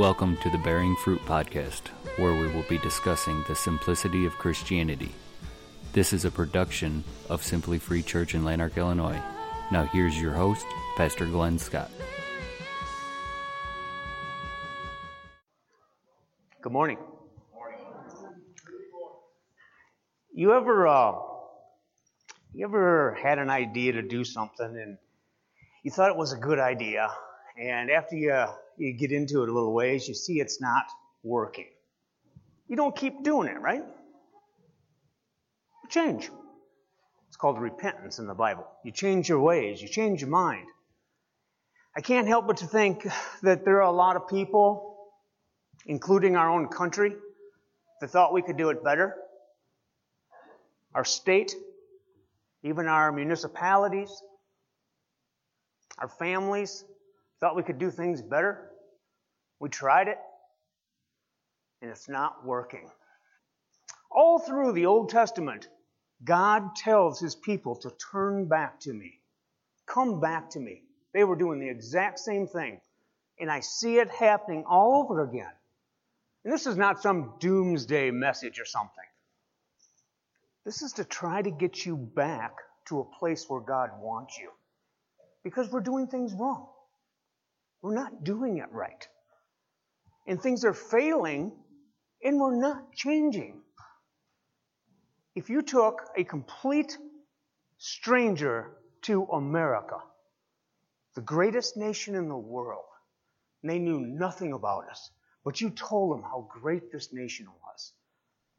Welcome to the Bearing Fruit Podcast, where we will be discussing the simplicity of Christianity. This is a production of Simply Free Church in Lanark, Illinois. Now, here's your host, Pastor Glenn Scott. Good morning. You ever, uh, you ever had an idea to do something and you thought it was a good idea, and after you you get into it a little ways, you see it's not working. You don't keep doing it, right? Change. It's called repentance in the Bible. You change your ways, you change your mind. I can't help but to think that there are a lot of people, including our own country, that thought we could do it better. Our state, even our municipalities, our families thought we could do things better. We tried it, and it's not working. All through the Old Testament, God tells his people to turn back to me. Come back to me. They were doing the exact same thing. And I see it happening all over again. And this is not some doomsday message or something. This is to try to get you back to a place where God wants you. Because we're doing things wrong. We're not doing it right and things are failing and we're not changing. If you took a complete stranger to America, the greatest nation in the world, and they knew nothing about us, but you told them how great this nation was,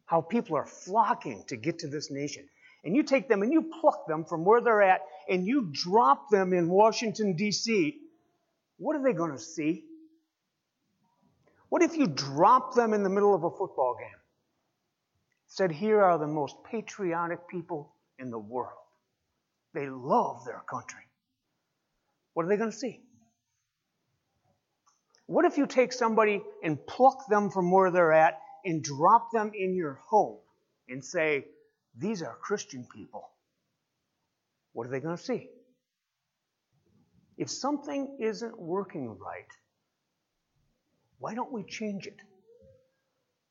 how people are flocking to get to this nation, and you take them and you pluck them from where they're at and you drop them in Washington, D.C., what are they going to see? What if you drop them in the middle of a football game? Said, here are the most patriotic people in the world. They love their country. What are they going to see? What if you take somebody and pluck them from where they're at and drop them in your home and say, these are Christian people? What are they going to see? If something isn't working right, why don't we change it?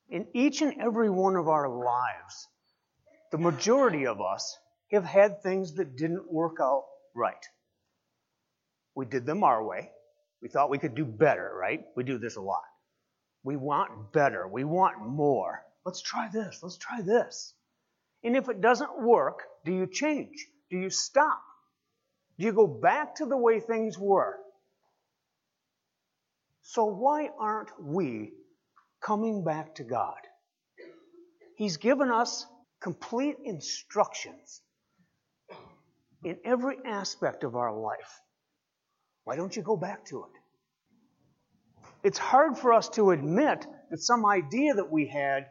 In each and every one of our lives, the majority of us have had things that didn't work out right. We did them our way. We thought we could do better, right? We do this a lot. We want better. We want more. Let's try this. Let's try this. And if it doesn't work, do you change? Do you stop? Do you go back to the way things were? So why aren't we coming back to God? He's given us complete instructions in every aspect of our life. Why don't you go back to it? It's hard for us to admit that some idea that we had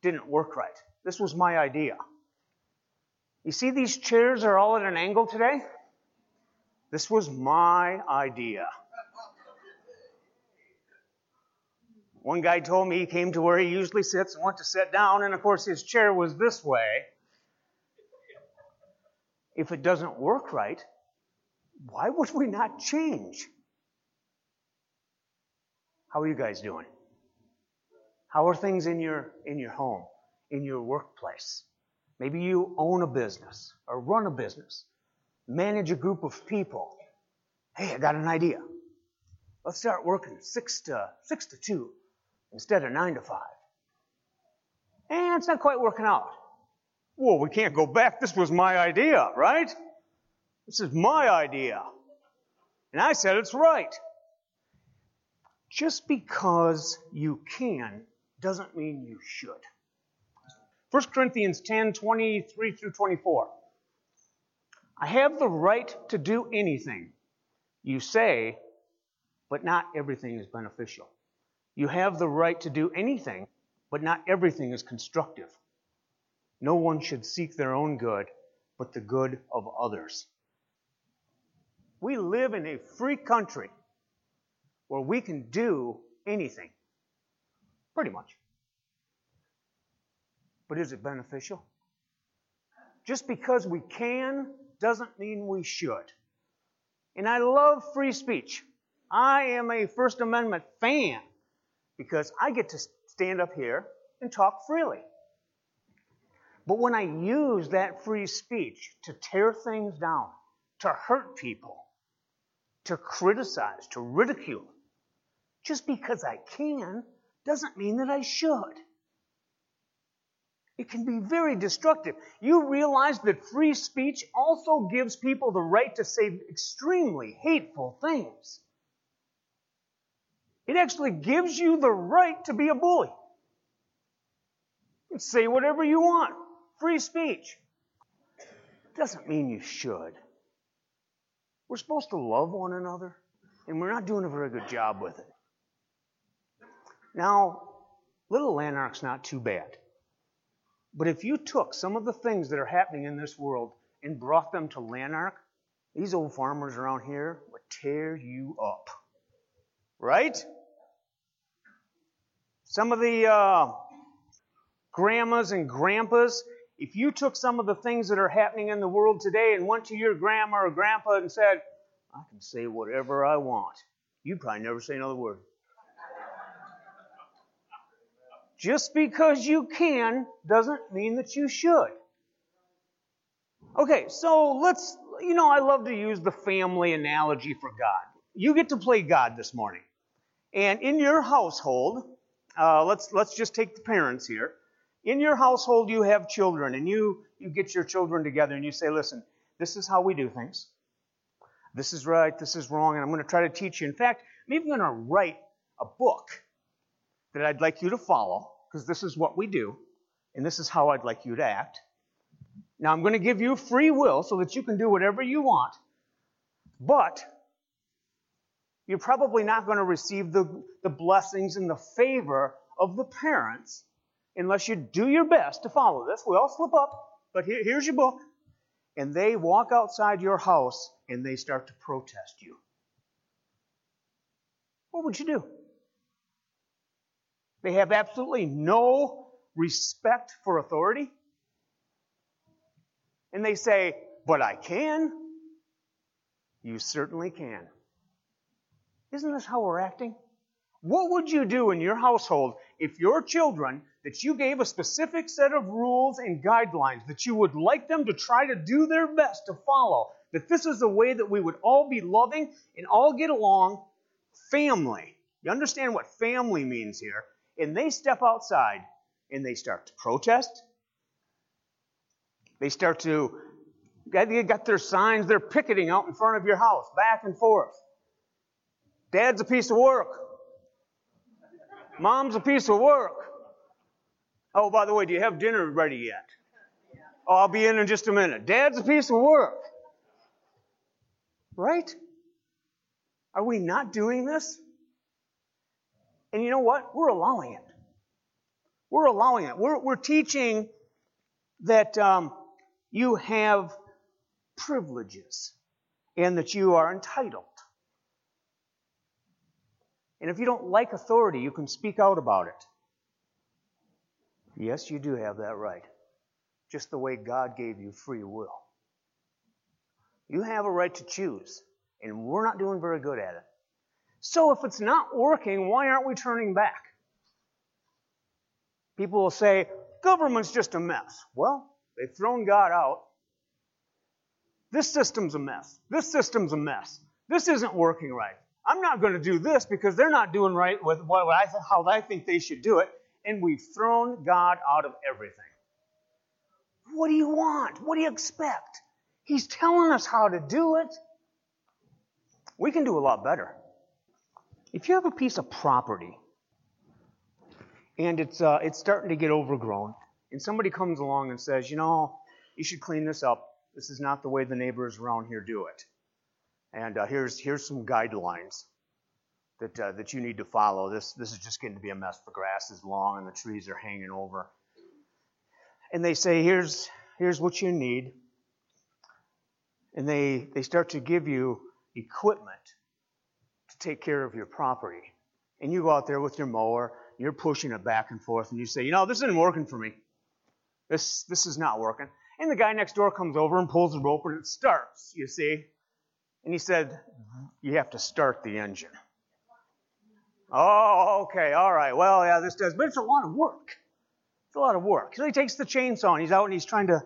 didn't work right. This was my idea. You see, these chairs are all at an angle today? This was my idea. One guy told me he came to where he usually sits and went to sit down, and of course his chair was this way. If it doesn't work right, why would we not change? How are you guys doing? How are things in your in your home, in your workplace? Maybe you own a business or run a business, manage a group of people. Hey, I got an idea. Let's start working six to six to two instead of 9 to 5. And it's not quite working out. Well, we can't go back. This was my idea, right? This is my idea. And I said it's right. Just because you can doesn't mean you should. 1 Corinthians 10 23 through 24. I have the right to do anything, you say, but not everything is beneficial. You have the right to do anything, but not everything is constructive. No one should seek their own good, but the good of others. We live in a free country where we can do anything. Pretty much. But is it beneficial? Just because we can doesn't mean we should. And I love free speech. I am a First Amendment fan. Because I get to stand up here and talk freely. But when I use that free speech to tear things down, to hurt people, to criticize, to ridicule, just because I can doesn't mean that I should. It can be very destructive. You realize that free speech also gives people the right to say extremely hateful things. It actually gives you the right to be a bully. Say whatever you want. Free speech. Doesn't mean you should. We're supposed to love one another, and we're not doing a very good job with it. Now, Little Lanark's not too bad. But if you took some of the things that are happening in this world and brought them to Lanark, these old farmers around here would tear you up. Right? Some of the uh, grandmas and grandpas, if you took some of the things that are happening in the world today and went to your grandma or grandpa and said, I can say whatever I want, you'd probably never say another word. Just because you can doesn't mean that you should. Okay, so let's, you know, I love to use the family analogy for God. You get to play God this morning. And in your household, uh, let's, let's just take the parents here. In your household, you have children, and you, you get your children together and you say, listen, this is how we do things. This is right, this is wrong, and I'm going to try to teach you. In fact, I'm even going to write a book that I'd like you to follow because this is what we do, and this is how I'd like you to act. Now, I'm going to give you free will so that you can do whatever you want, but you're probably not going to receive the, the blessings and the favor of the parents unless you do your best to follow this. We all slip up, but here, here's your book. And they walk outside your house and they start to protest you. What would you do? They have absolutely no respect for authority. And they say, But I can. You certainly can. Isn't this how we're acting? What would you do in your household if your children, that you gave a specific set of rules and guidelines that you would like them to try to do their best to follow, that this is the way that we would all be loving and all get along? Family. You understand what family means here? and they step outside and they start to protest. They start to, they got their signs, they're picketing out in front of your house, back and forth. Dad's a piece of work. Mom's a piece of work. Oh, by the way, do you have dinner ready yet? Oh, I'll be in in just a minute. Dad's a piece of work. Right? Are we not doing this? And you know what? We're allowing it. We're allowing it. We're, we're teaching that um, you have privileges and that you are entitled. And if you don't like authority, you can speak out about it. Yes, you do have that right. Just the way God gave you free will. You have a right to choose, and we're not doing very good at it. So if it's not working, why aren't we turning back? People will say, government's just a mess. Well, they've thrown God out. This system's a mess. This system's a mess. This isn't working right. I'm not going to do this because they're not doing right with what I, how I think they should do it. And we've thrown God out of everything. What do you want? What do you expect? He's telling us how to do it. We can do a lot better. If you have a piece of property and it's, uh, it's starting to get overgrown, and somebody comes along and says, you know, you should clean this up. This is not the way the neighbors around here do it. And uh, here's, here's some guidelines that, uh, that you need to follow. This, this is just getting to be a mess. The grass is long and the trees are hanging over. And they say, here's, here's what you need. And they, they start to give you equipment to take care of your property. And you go out there with your mower, you're pushing it back and forth, and you say, you know, this isn't working for me. This, this is not working. And the guy next door comes over and pulls the rope and it starts, you see. And he said, you have to start the engine. Oh, okay, all right. Well, yeah, this does, but it's a lot of work. It's a lot of work. So he takes the chainsaw and he's out and he's trying to,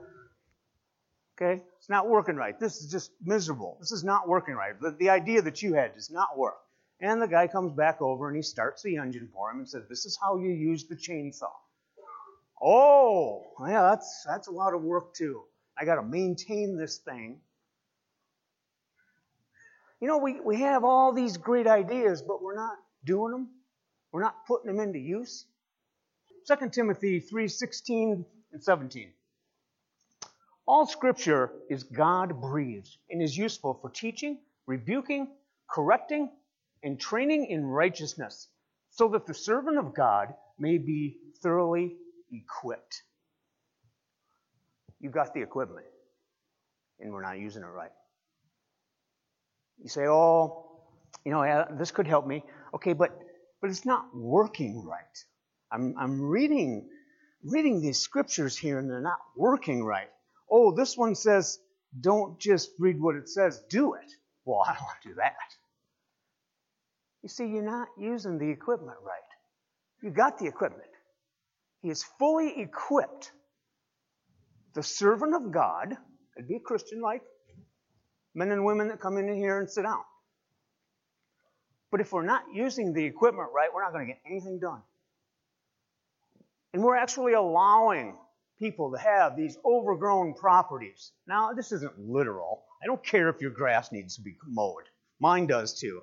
okay, it's not working right. This is just miserable. This is not working right. The, the idea that you had does not work. And the guy comes back over and he starts the engine for him and says, This is how you use the chainsaw. Oh, yeah, that's that's a lot of work too. I got to maintain this thing. You know, we, we have all these great ideas, but we're not doing them. We're not putting them into use. 2 Timothy 3:16 and 17. All scripture is God breathed and is useful for teaching, rebuking, correcting, and training in righteousness, so that the servant of God may be thoroughly equipped. You got the equipment, and we're not using it right. You say, oh, you know, this could help me. Okay, but but it's not working right. I'm I'm reading reading these scriptures here and they're not working right. Oh, this one says, don't just read what it says, do it. Well, I don't want to do that. You see, you're not using the equipment right. You got the equipment. He is fully equipped. The servant of God, it'd be a Christian like men and women that come in here and sit down. But if we're not using the equipment right, we're not going to get anything done. And we're actually allowing people to have these overgrown properties. Now, this isn't literal. I don't care if your grass needs to be mowed. Mine does too.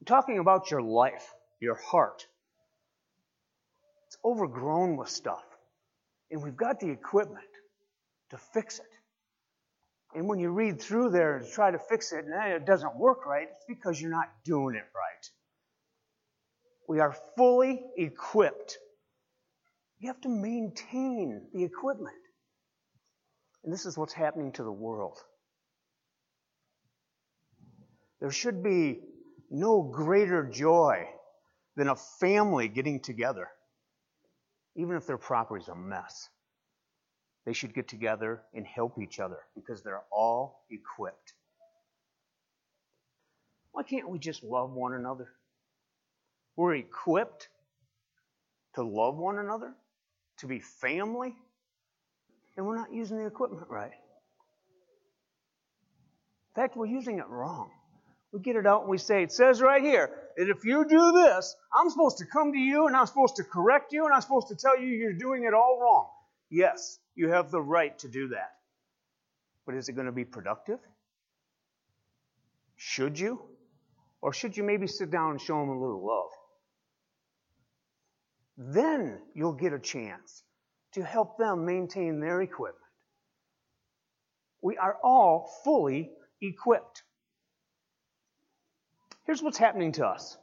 I'm talking about your life, your heart. It's overgrown with stuff. And we've got the equipment to fix it. And when you read through there and try to fix it and it doesn't work right, it's because you're not doing it right. We are fully equipped. You have to maintain the equipment. And this is what's happening to the world. There should be no greater joy than a family getting together, even if their property is a mess. They should get together and help each other because they're all equipped. Why can't we just love one another? We're equipped to love one another, to be family, and we're not using the equipment right. In fact, we're using it wrong. We get it out and we say, it says right here that if you do this, I'm supposed to come to you and I'm supposed to correct you and I'm supposed to tell you you're doing it all wrong. Yes, you have the right to do that. But is it going to be productive? Should you? Or should you maybe sit down and show them a little love? Then you'll get a chance to help them maintain their equipment. We are all fully equipped. Here's what's happening to us.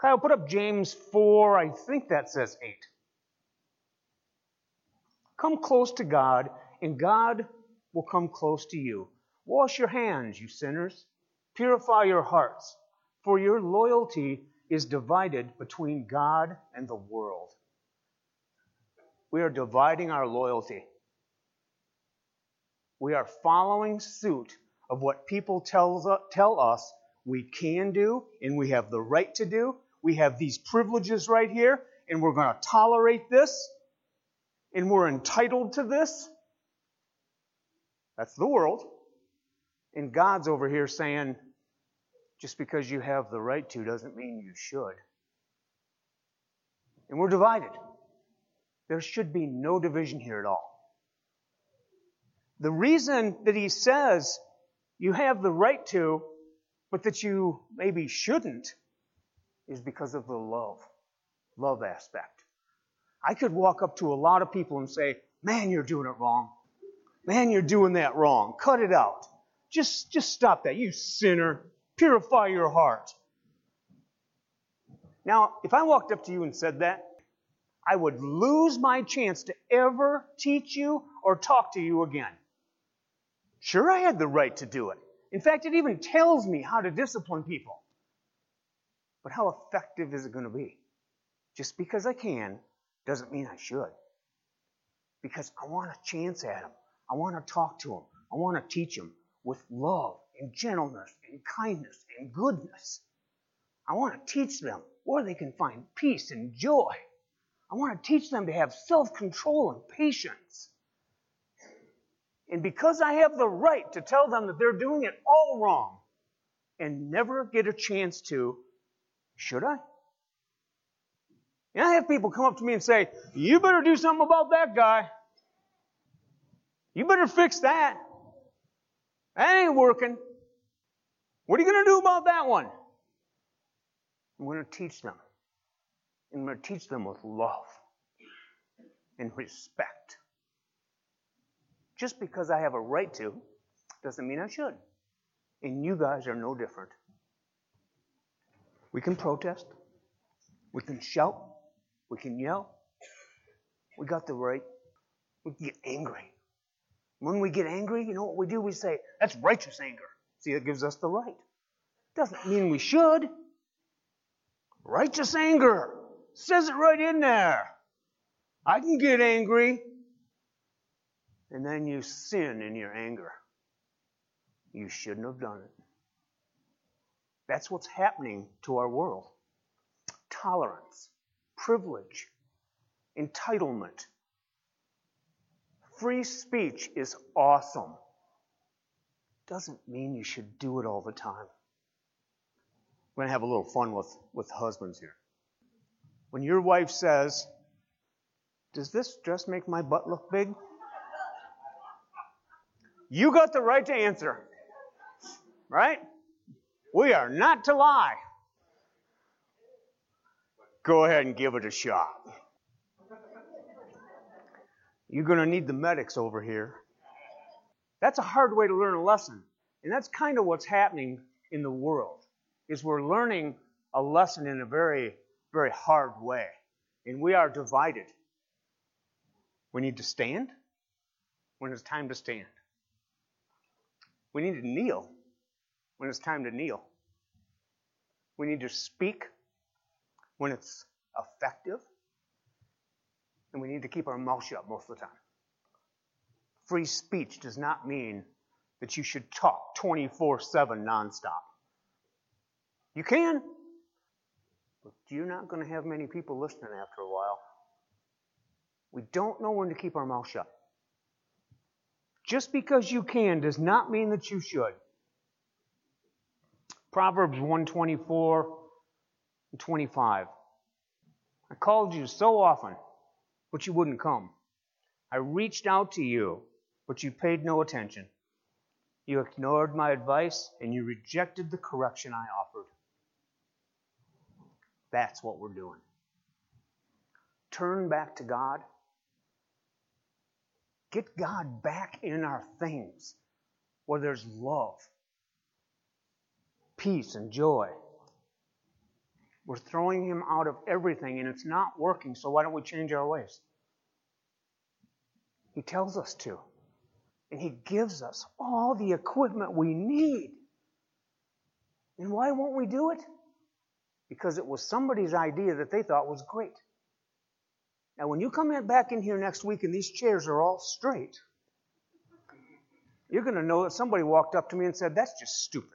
Kyle, put up James 4, I think that says 8. Come close to God, and God will come close to you. Wash your hands, you sinners. Purify your hearts, for your loyalty is divided between God and the world. We are dividing our loyalty. We are following suit of what people tells, uh, tell us we can do and we have the right to do. We have these privileges right here, and we're going to tolerate this, and we're entitled to this. That's the world. And God's over here saying, just because you have the right to doesn't mean you should. And we're divided. There should be no division here at all. The reason that he says you have the right to but that you maybe shouldn't is because of the love, love aspect. I could walk up to a lot of people and say, man, you're doing it wrong. Man, you're doing that wrong. Cut it out. Just, just stop that. You sinner. Purify your heart. Now, if I walked up to you and said that, I would lose my chance to ever teach you or talk to you again. Sure, I had the right to do it. In fact, it even tells me how to discipline people. But how effective is it going to be? Just because I can doesn't mean I should. Because I want a chance at them. I want to talk to them. I want to teach them with love and gentleness and kindness and goodness. I want to teach them where they can find peace and joy. I want to teach them to have self control and patience. And because I have the right to tell them that they're doing it all wrong and never get a chance to, should I? And I have people come up to me and say, You better do something about that guy. You better fix that. That ain't working. What are you going to do about that one? I'm going to teach them. I'm going to teach them with love and respect. Just because I have a right to doesn't mean I should. And you guys are no different. We can protest. We can shout. We can yell. We got the right. We get angry. When we get angry, you know what we do? We say, that's righteous anger. See, it gives us the right. Doesn't mean we should. Righteous anger says it right in there. I can get angry. And then you sin in your anger. You shouldn't have done it. That's what's happening to our world. Tolerance, privilege, entitlement, Free speech is awesome. Doesn't mean you should do it all the time. We're going to have a little fun with, with husbands here. When your wife says, Does this dress make my butt look big? You got the right to answer. Right? We are not to lie. Go ahead and give it a shot. You're going to need the medics over here. That's a hard way to learn a lesson. And that's kind of what's happening in the world. Is we're learning a lesson in a very very hard way. And we are divided. We need to stand when it's time to stand. We need to kneel when it's time to kneel. We need to speak when it's effective and we need to keep our mouth shut most of the time. Free speech does not mean that you should talk 24 7 nonstop. You can, but you're not going to have many people listening after a while. We don't know when to keep our mouth shut. Just because you can does not mean that you should. Proverbs 124 and 25. I called you so often but you wouldn't come. I reached out to you, but you paid no attention. You ignored my advice and you rejected the correction I offered. That's what we're doing. Turn back to God. Get God back in our things where there's love, peace, and joy. We're throwing him out of everything and it's not working, so why don't we change our ways? He tells us to. And he gives us all the equipment we need. And why won't we do it? Because it was somebody's idea that they thought was great. Now, when you come back in here next week and these chairs are all straight, you're going to know that somebody walked up to me and said, That's just stupid.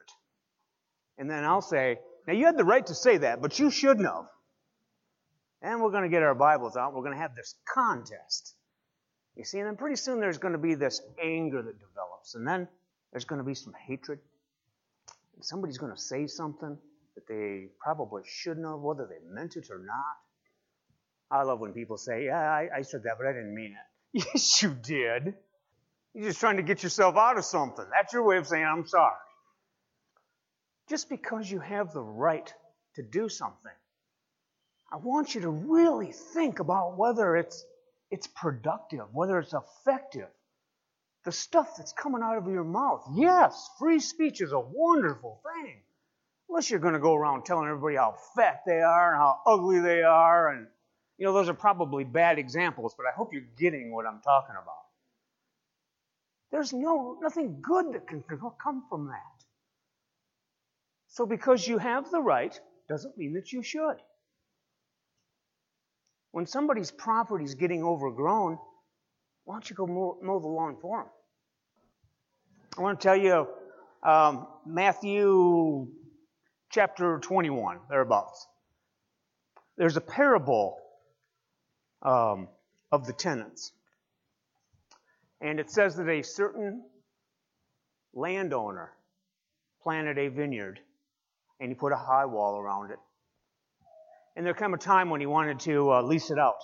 And then I'll say, now, you had the right to say that, but you shouldn't have. And we're going to get our Bibles out. We're going to have this contest. You see, and then pretty soon there's going to be this anger that develops. And then there's going to be some hatred. And somebody's going to say something that they probably shouldn't have, whether they meant it or not. I love when people say, Yeah, I, I said that, but I didn't mean it. Yes, you did. You're just trying to get yourself out of something. That's your way of saying, I'm sorry. Just because you have the right to do something, I want you to really think about whether it's, it's productive, whether it's effective. The stuff that's coming out of your mouth. Yes, free speech is a wonderful thing. Unless you're going to go around telling everybody how fat they are and how ugly they are. And, you know, those are probably bad examples, but I hope you're getting what I'm talking about. There's no, nothing good that can come from that. So because you have the right doesn't mean that you should. When somebody's property is getting overgrown, why don't you go mow, mow the lawn for them? I want to tell you um, Matthew chapter 21, thereabouts. There's a parable um, of the tenants. And it says that a certain landowner planted a vineyard and he put a high wall around it. And there came a time when he wanted to uh, lease it out.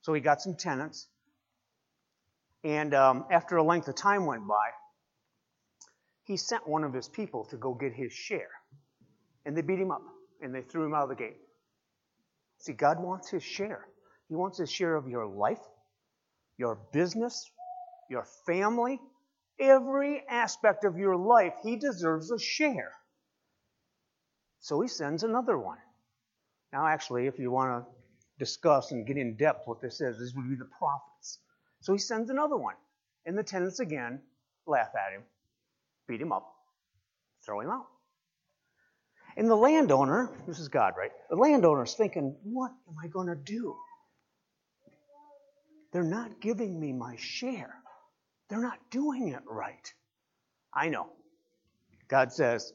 So he got some tenants. And um, after a length of time went by, he sent one of his people to go get his share. And they beat him up and they threw him out of the gate. See, God wants his share. He wants his share of your life, your business, your family, every aspect of your life. He deserves a share. So he sends another one. Now, actually, if you want to discuss and get in depth what this is, this would be the prophets. So he sends another one. And the tenants again laugh at him, beat him up, throw him out. And the landowner, this is God, right? The landowner's thinking, what am I going to do? They're not giving me my share. They're not doing it right. I know. God says,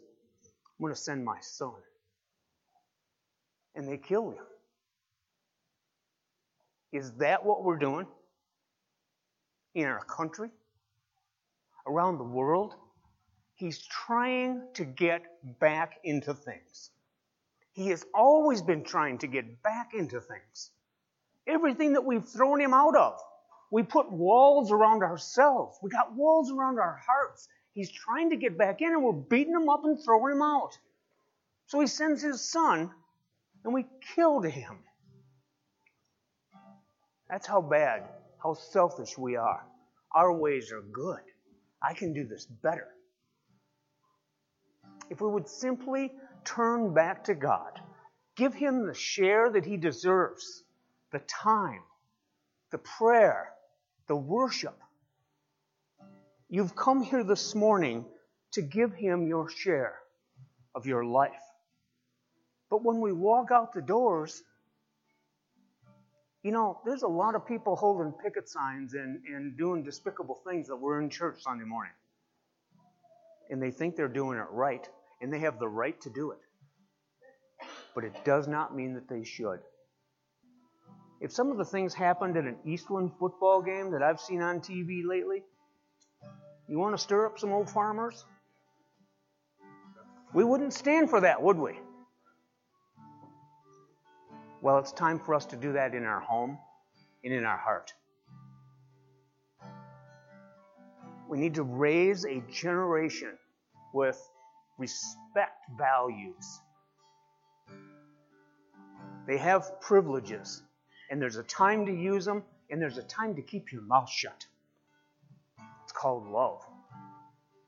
I'm going to send my son. And they kill him. Is that what we're doing in our country? Around the world? He's trying to get back into things. He has always been trying to get back into things. Everything that we've thrown him out of. We put walls around ourselves. We got walls around our hearts. He's trying to get back in, and we're beating him up and throwing him out. So he sends his son, and we killed him. That's how bad, how selfish we are. Our ways are good. I can do this better. If we would simply turn back to God, give Him the share that He deserves, the time, the prayer, the worship. You've come here this morning to give Him your share of your life. But when we walk out the doors, you know, there's a lot of people holding picket signs and, and doing despicable things that were in church Sunday morning. And they think they're doing it right, and they have the right to do it. But it does not mean that they should. If some of the things happened at an Eastland football game that I've seen on TV lately, you want to stir up some old farmers? We wouldn't stand for that, would we? Well, it's time for us to do that in our home and in our heart. We need to raise a generation with respect values. They have privileges, and there's a time to use them, and there's a time to keep your mouth shut. It's called love.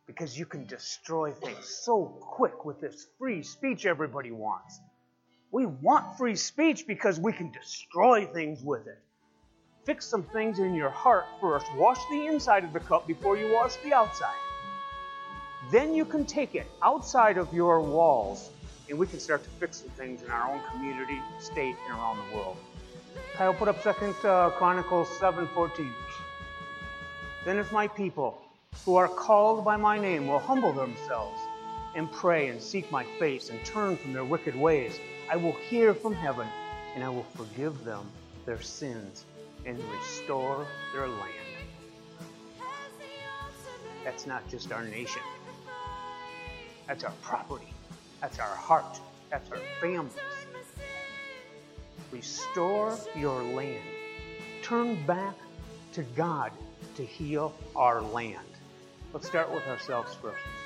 Because you can destroy things so quick with this free speech everybody wants. We want free speech because we can destroy things with it. Fix some things in your heart first. Wash the inside of the cup before you wash the outside. Then you can take it outside of your walls and we can start to fix some things in our own community, state, and around the world. Kyle put up Second uh, Chronicles 7:14. Then if my people, who are called by my name, will humble themselves and pray and seek my face and turn from their wicked ways, I will hear from heaven, and I will forgive them their sins and restore their land. That's not just our nation. That's our property. That's our heart. That's our families. Restore your land. Turn back to God to heal our land. Let's start with ourselves first.